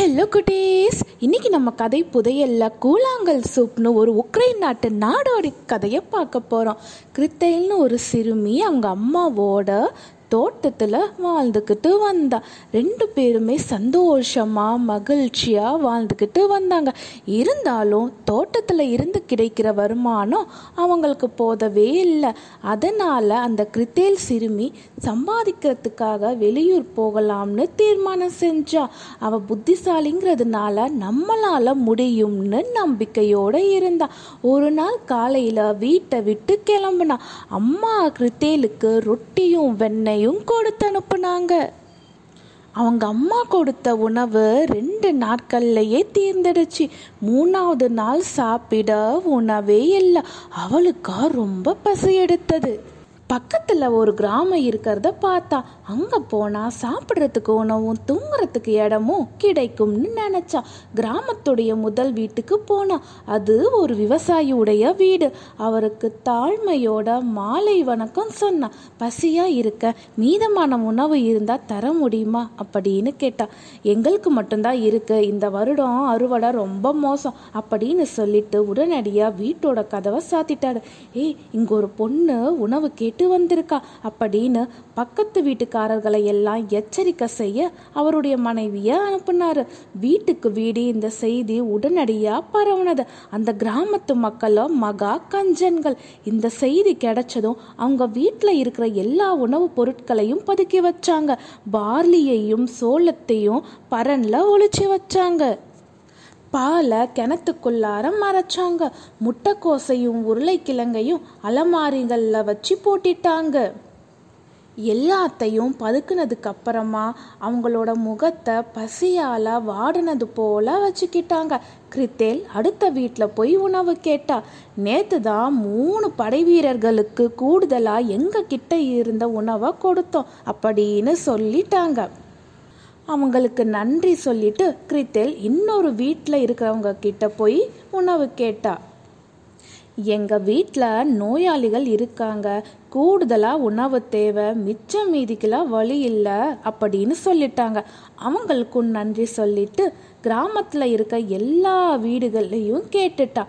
Hello குட்டீஸ் இன்னைக்கு நம்ம கதை புதையல்ல கூழாங்கல் சூப்னு ஒரு உக்ரைன் நாட்டு நாடோடி கதையை பார்க்க போகிறோம் கிறித்தைல்னு ஒரு சிறுமி அவங்க அம்மாவோட தோட்டத்தில் வாழ்ந்துக்கிட்டு வந்தா. ரெண்டு பேருமே சந்தோஷமாக மகிழ்ச்சியாக வாழ்ந்துக்கிட்டு வந்தாங்க. இருந்தாலும் தோட்டத்தில் இருந்து கிடைக்கிற வருமானம் அவங்களுக்கு போதவே இல்லை. அதனால் அந்த கிருத்தேல் சிறுமி சம்பாதிக்கிறதுக்காக வெளியூர் போகலாம்னு தீர்மானம் செஞ்சா. அவள் புத்திசாலிங்கிறதுனால நம்மளால் முடியும்னு நம்பிக்கையோடு இருந்தா. ஒரு நாள் காலையில் வீட்டை விட்டு கிளம்புனா அம்மா கிருத்தேலுக்கு ரொட்டியும் வெண்ணெய் உணவையும் கொடுத்து அனுப்புனாங்க. அவங்க அம்மா கொடுத்த உணவு ரெண்டு நாட்கள்லையே தீர்ந்துடுச்சு. மூணாவது நாள் சாப்பிட உணவே இல்லை. அவளுக்கா ரொம்ப பசி எடுத்தது. பக்கத்தில் ஒரு கிராமம் இருக்கிறத பார்த்தா அங்கே போனால் சாப்பிட்றதுக்கு உணவும் தூங்குறதுக்கு இடமும் கிடைக்கும்னு நினச்சா. கிராமத்துடைய முதல் வீட்டுக்கு போனா அது ஒரு விவசாயியுடைய வீடு. அவருக்கு தாழ்மையோட மாலை வணக்கம் சொன்னான் பசியாக இருக்க? மீதமான உணவு இருந்தால் தர முடியுமா? அப்படின்னு கேட்டா எங்களுக்கு மட்டும்தான் இருக்கு. இந்த வருடம் அறுவடை ரொம்ப மோசம். அப்படின்னு சொல்லிட்டு உடனடியாக வீட்டோட கதவை சாத்திட்டாரு. ஏய் இங்கே ஒரு பொண்ணு உணவு கேட்டு வந்திருக்கா? அப்படின்னு பக்கத்து வீட்டுக்காரர்களை எல்லாம் எச்சரிக்கை செய்ய அவருடைய மனைவியை அனுப்புனாரு. வீட்டுக்கு வீடு இந்த செய்தி உடனடியாக பரவுனது. அந்த கிராமத்து மக்களும் மகா கஞ்சன்கள். இந்த செய்தி கிடைச்சதும் அவங்க வீட்டில் இருக்கிற எல்லா உணவுப் பொருட்களையும் பதுக்கி வச்சாங்க. பார்லியையும் சோளத்தையும் பரனில் ஒழிச்சு வச்சாங்க. பாலை கிணத்துக்குள்ளார மறைச்சாங்க. முட்டைக்கோசையும் உருளைக்கிழங்கையும் அலமாரிகளில் வச்சு போட்டிட்டாங்க. எல்லாத்தையும் பதுக்குனதுக்கு அப்புறமா அவங்களோட முகத்தை பசியால வாடினது போல வச்சுக்கிட்டாங்க. கிரித்தேல் அடுத்த வீட்டில் போய் உணவு கேட்டா நேத்து தான் மூணு படை வீரர்களுக்கு கூடுதலாக எங்க கிட்ட இருந்த உணவை கொடுத்தோம் அப்படின்னு சொல்லிட்டாங்க. அவங்களுக்கு நன்றி சொல்லிட்டு கிரித்தேல் இன்னொரு வீட்டில் இருக்கிறவங்க கிட்ட போய் உணவு கேட்டா. எங்கள் வீட்டில் நோயாளிகள் இருக்காங்க. கூடுதலாக உணவு தேவை மிச்சம் மீதிக்கெல்லாம் வழி இல்லை அப்படின்னு சொல்லிட்டாங்க. அவங்களுக்கும் நன்றி சொல்லிட்டு கிராமத்தில் இருக்க எல்லா வீடுகள்லையும் கேட்டுட்டா.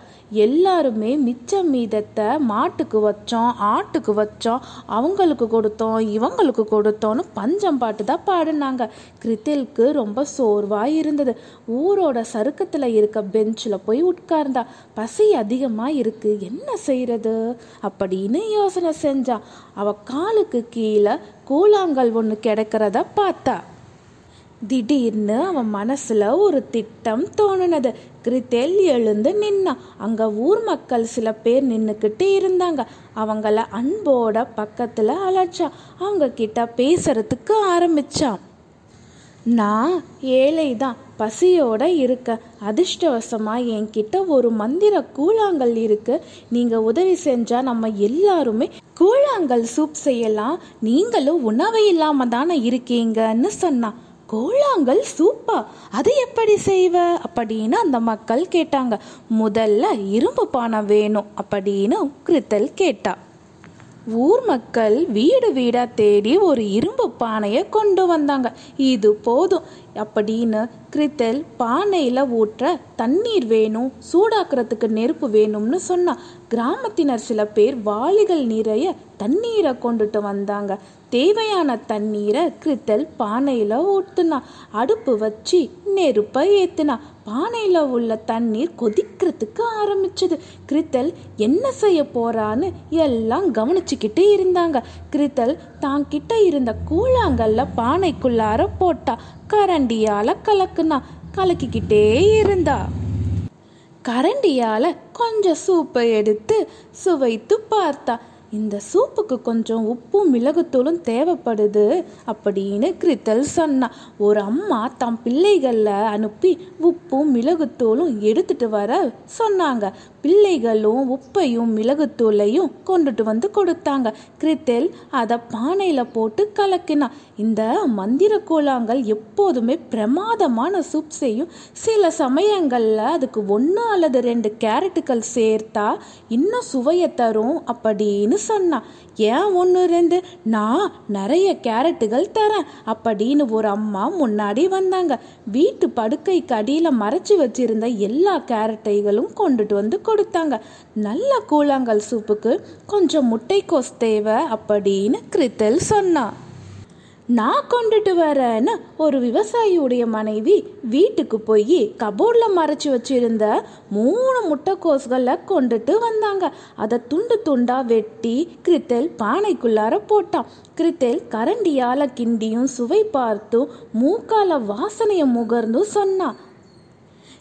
எல்லாருமே மிச்சம் மீதத்தை மாட்டுக்கு வச்சோம் ஆட்டுக்கு வச்சோம் அவங்களுக்கு கொடுத்தோம் இவங்களுக்கு கொடுத்தோன்னு பஞ்சம் பாட்டு தான் பாடினாங்க. கிரித்திலுக்கு ரொம்ப சோர்வாக இருந்தது. ஊரோட சறுக்கத்தில் இருக்க பெஞ்சில் போய் உட்கார்ந்தா பசி அதிகமாக இருக்குது என்ன செய்கிறது அப்படின்னு யோசனை செஞ்சா அவ காலுக்கு கீழே கூழாங்கல் ஒன்று கிடக்கிறத பார்த்தா. திடீர்னு அவன் மனசுல ஒரு திட்டம் தோணுனது. கிரித்தேல் எழுந்து நின்னா. அங்க ஊர் மக்கள் சில பேர் நின்னுக்கிட்டு இருந்தாங்க. அவங்கள அன்போட பக்கத்துல அழைச்சா. அவங்க கிட்ட பேசுறதுக்கு ஆரம்பிச்சான் நான் ஏழை தான் பசியோட இருக்க. அதிர்ஷ்டவசமா என்கிட்ட ஒரு மந்திர கூழாங்கல் இருக்கு. நீங்க உதவி செஞ்சா நம்ம எல்லாருமே கூழாங்கல் சூப் செய்யலாம். நீங்களும் உணவு இல்லாம தானே இருக்கீங்கன்னு சொன்னான் கூழாங்கல் சூப்பா அது எப்படி செய்வ? அப்படின்னு அந்த மக்கள் கேட்டாங்க. முதல்ல இரும்பு பானை வேணும் அப்படின்னு கிருத்தல் கேட்டா. ஊர் மக்கள் வீடு வீடா தேடி ஒரு இரும்பு பானையை கொண்டு வந்தாங்க. இது போதும். அப்படின்னு கிரித்தல் பானையில் ஊற்ற தண்ணீர் வேணும் சூடாக்குறதுக்கு நெருப்பு வேணும்னு சொன்னான். கிராமத்தினர் சில பேர் வாளிகள் நிறைய தண்ணீரை கொண்டுட்டு வந்தாங்க. தேவையான தண்ணீரை கிரித்தல் பானையில் ஊற்றுனா அடுப்பு வச்சு நெருப்பை ஏற்றுனா பானையில் உள்ள தண்ணீர் கொதிக்கிறதுக்கு ஆரம்பிச்சது. கிரித்தல் என்ன செய்ய போகிறான்னு எல்லாம் கவனிச்சுக்கிட்டு இருந்தாங்க. கிரித்தல் தான் கிட்ட இருந்த கூழாங்கல்ல பானைக்குள்ளார போட்டா கரண்டியால் கலக்குனா கலக்கிக்கிட்டே இருந்தா. கரண்டியால் கொஞ்சம் சூப்பை எடுத்து சுவைத்து பார்த்தா இந்த சூப்புக்கு கொஞ்சம் உப்பும் மிளகுத்தூளும் தேவைப்படுது அப்படின்னு கிரித்தல் சொன்னா. ஒரு அம்மா தம் பிள்ளைகளை அனுப்பி உப்பும் மிளகுத்தூளும் எடுத்துட்டு வர சொன்னாங்க. பிள்ளைகளும் உப்பையும் மிளகுத்தூளையும் கொண்டுட்டு வந்து கொடுத்தாங்க. கிரித்தல் அதை பானையில் போட்டு கலக்கினா. இந்த மந்திர கூழாங்கல் எப்போதுமே பிரமாதமான சூப் செய்யும். சில சமயங்களில் அதுக்கு ஒன்று அல்லது ரெண்டு கேரட்டுகள் சேர்த்தா இன்னும் சுவையை தரும் அப்படின்னு சொன்னான் ஏன் ஒன்று ரெண்டு? நான் நிறைய கேரட்டுகள் தரேன். அப்படின்னு ஒரு அம்மா முன்னாடி வந்தாங்க. வீட்டு படுக்கைக்கு அடியில் மறைச்சி வச்சிருந்த எல்லா கேரட்டைகளும் கொண்டுட்டு வந்து கொடுத்தாங்க. நல்ல கூழாங்கல் சூப்புக்கு கொஞ்சம் முட்டைக்கோஸ் தேவை அப்படின்னு கிரித்தல் சொன்னான் நான் கொண்டுட்டு வரேன்னு ஒரு விவசாயியுடைய மனைவி வீட்டுக்கு போய் கபோர்டில் மறைச்சி வச்சிருந்த மூணு முட்டைக்கோஸ்களை கொண்டுட்டு வந்தாங்க. அதை துண்டு துண்டாக வெட்டி கிரித்தல் பானைக்குள்ளார போட்டான். கிரித்தல் கரண்டியால் கிண்டியும் சுவை பார்த்தும் மூக்கால வாசனையை முகர்ந்தும் சொன்னான்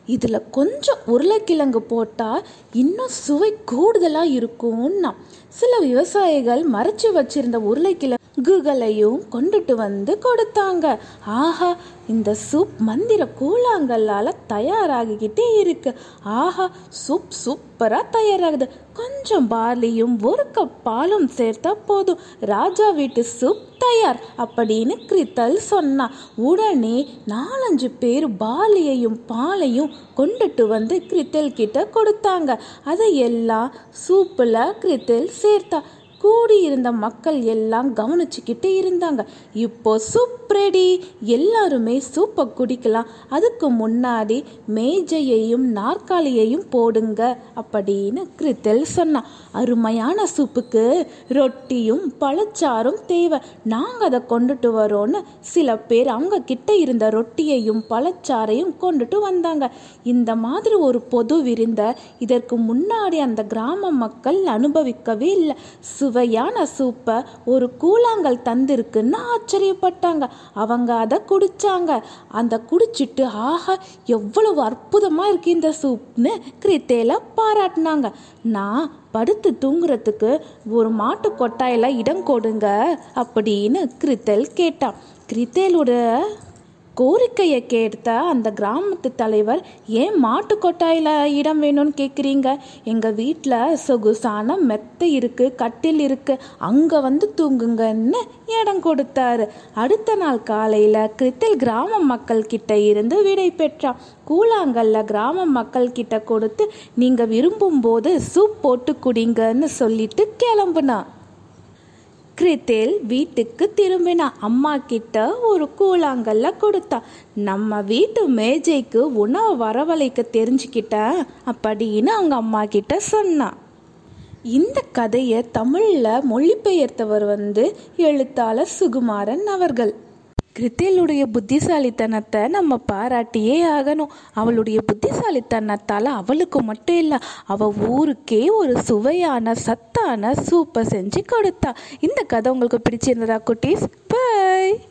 இதில் கொஞ்சம் உருளைக்கிழங்கு போட்டால் இன்னும் சுவை கூடுதலாக இருக்கும்னா. சில விவசாயிகள் மறைச்சு வச்சிருந்த உருளைக்கிழங்குகளையும் கொண்டுட்டு வந்து கொடுத்தாங்க. ஆஹா இந்த சூப் மந்திர கூழாங்கல்லால் தயாராகிக்கிட்டே இருக்கு. ஆஹா சூப் சூப்பராக தயாராகுது. கொஞ்சம் பார்லியும் ஒரு கப் பாலும் சேர்த்தா போதும். ராஜா வீட்டு சூப் தயார் அப்படின்னு கிரித்தல் சொன்னா. உடனே நாலஞ்சு பேர் பாலியையும் பாலையும் கொண்டுட்டு வந்து கிரித்தல் கிட்ட கொடுத்தாங்க. அதை எல்லாம் சூப்பில் கிரித்தல் சேர்த்தா. கூடியிருந்த மக்கள் எல்லாம் கவனிச்சுக்கிட்டு இருந்தாங்க. இப்போ சூப் ரெடி எல்லாருமே சூப்பை குடிக்கலாம். அதுக்கு முன்னாடி மேஜையையும் நாற்காலியையும் போடுங்க அப்படின்னு கிரித்தல் சொன்னான். அருமையான சூப்புக்கு ரொட்டியும் பழச்சாரும் தேவை. நாங்கள் அதை கொண்டுட்டு வரோன்னு சில பேர் அவங்க கிட்ட இருந்த ரொட்டியையும் பழச்சாரையும் கொண்டுட்டு வந்தாங்க. இந்த மாதிரி ஒரு பொது விருந்த இதற்கு முன்னாடி அந்த கிராம மக்கள் அனுபவிக்கவே இல்லை. சுவையான சூப்பை ஒரு கூழாங்கல் தந்திருக்குன்னு ஆச்சரியப்பட்டாங்க. அவங்க அதை குடிச்சாங்க. அந்த குடிச்சிட்டு ஆஹா எவ்வளவு அற்புதமாக இருக்கு இந்த சூப்னு கிரித்தேல பாராட்டினாங்க. நான் படுத்து தூங்குறதுக்கு ஒரு மாட்டு கொட்டாயில் இடம் கொடுங்க அப்படின்னு கிரித்தல் கேட்டான். கிரித்தேலோட கோரிக்கையை கேட்ட அந்த கிராமத்து தலைவர் ஏன் மாட்டு கொட்டாயில் இடம் வேணும்னு கேட்குறீங்க எங்கள் வீட்டில் சொகுசான மெத்தை இருக்குது கட்டில் இருக்குது அங்கே வந்து தூங்குங்கன்னு இடம் கொடுத்தாரு. அடுத்த நாள் காலையில் கிரித்தல் கிராம மக்கள் கிட்ட இருந்து விடை பெற்றான். கூழாங்கல்ல கிராம மக்கள் கிட்ட கொடுத்து நீங்கள் விரும்பும் போது சூப் போட்டு குடிங்கன்னு சொல்லிட்டு கிளம்புனான். கிரித்தேல் வீட்டுக்கு திரும்பினா அம்மா கிட்ட ஒரு கூழாங்கல்ல கொடுத்தா நம்ம வீட்டு மேஜைக்கு உணவு வரவழைக்க தெரிஞ்சுக்கிட்டேன் அப்படின்னு அவங்க அம்மா கிட்ட சொன்னான் இந்த கதையை தமிழில் மொழிபெயர்த்தவர் வந்து எழுத்தாளர் சுகுமாரன் அவர்கள். கிருத்திலுடைய புத்திசாலித்தனத்தை நம்ம பாராட்டியே ஆகணும். அவளுடைய புத்திசாலித்தனத்தால் அவளுக்கு மட்டும் இல்லை அவள் ஊருக்கே ஒரு சுவையான சத்தான சூப்பை செஞ்சு கொடுத்தா. இந்த கதை உங்களுக்கு பிடிச்சிருந்ததா குட்டீஸ்? பை!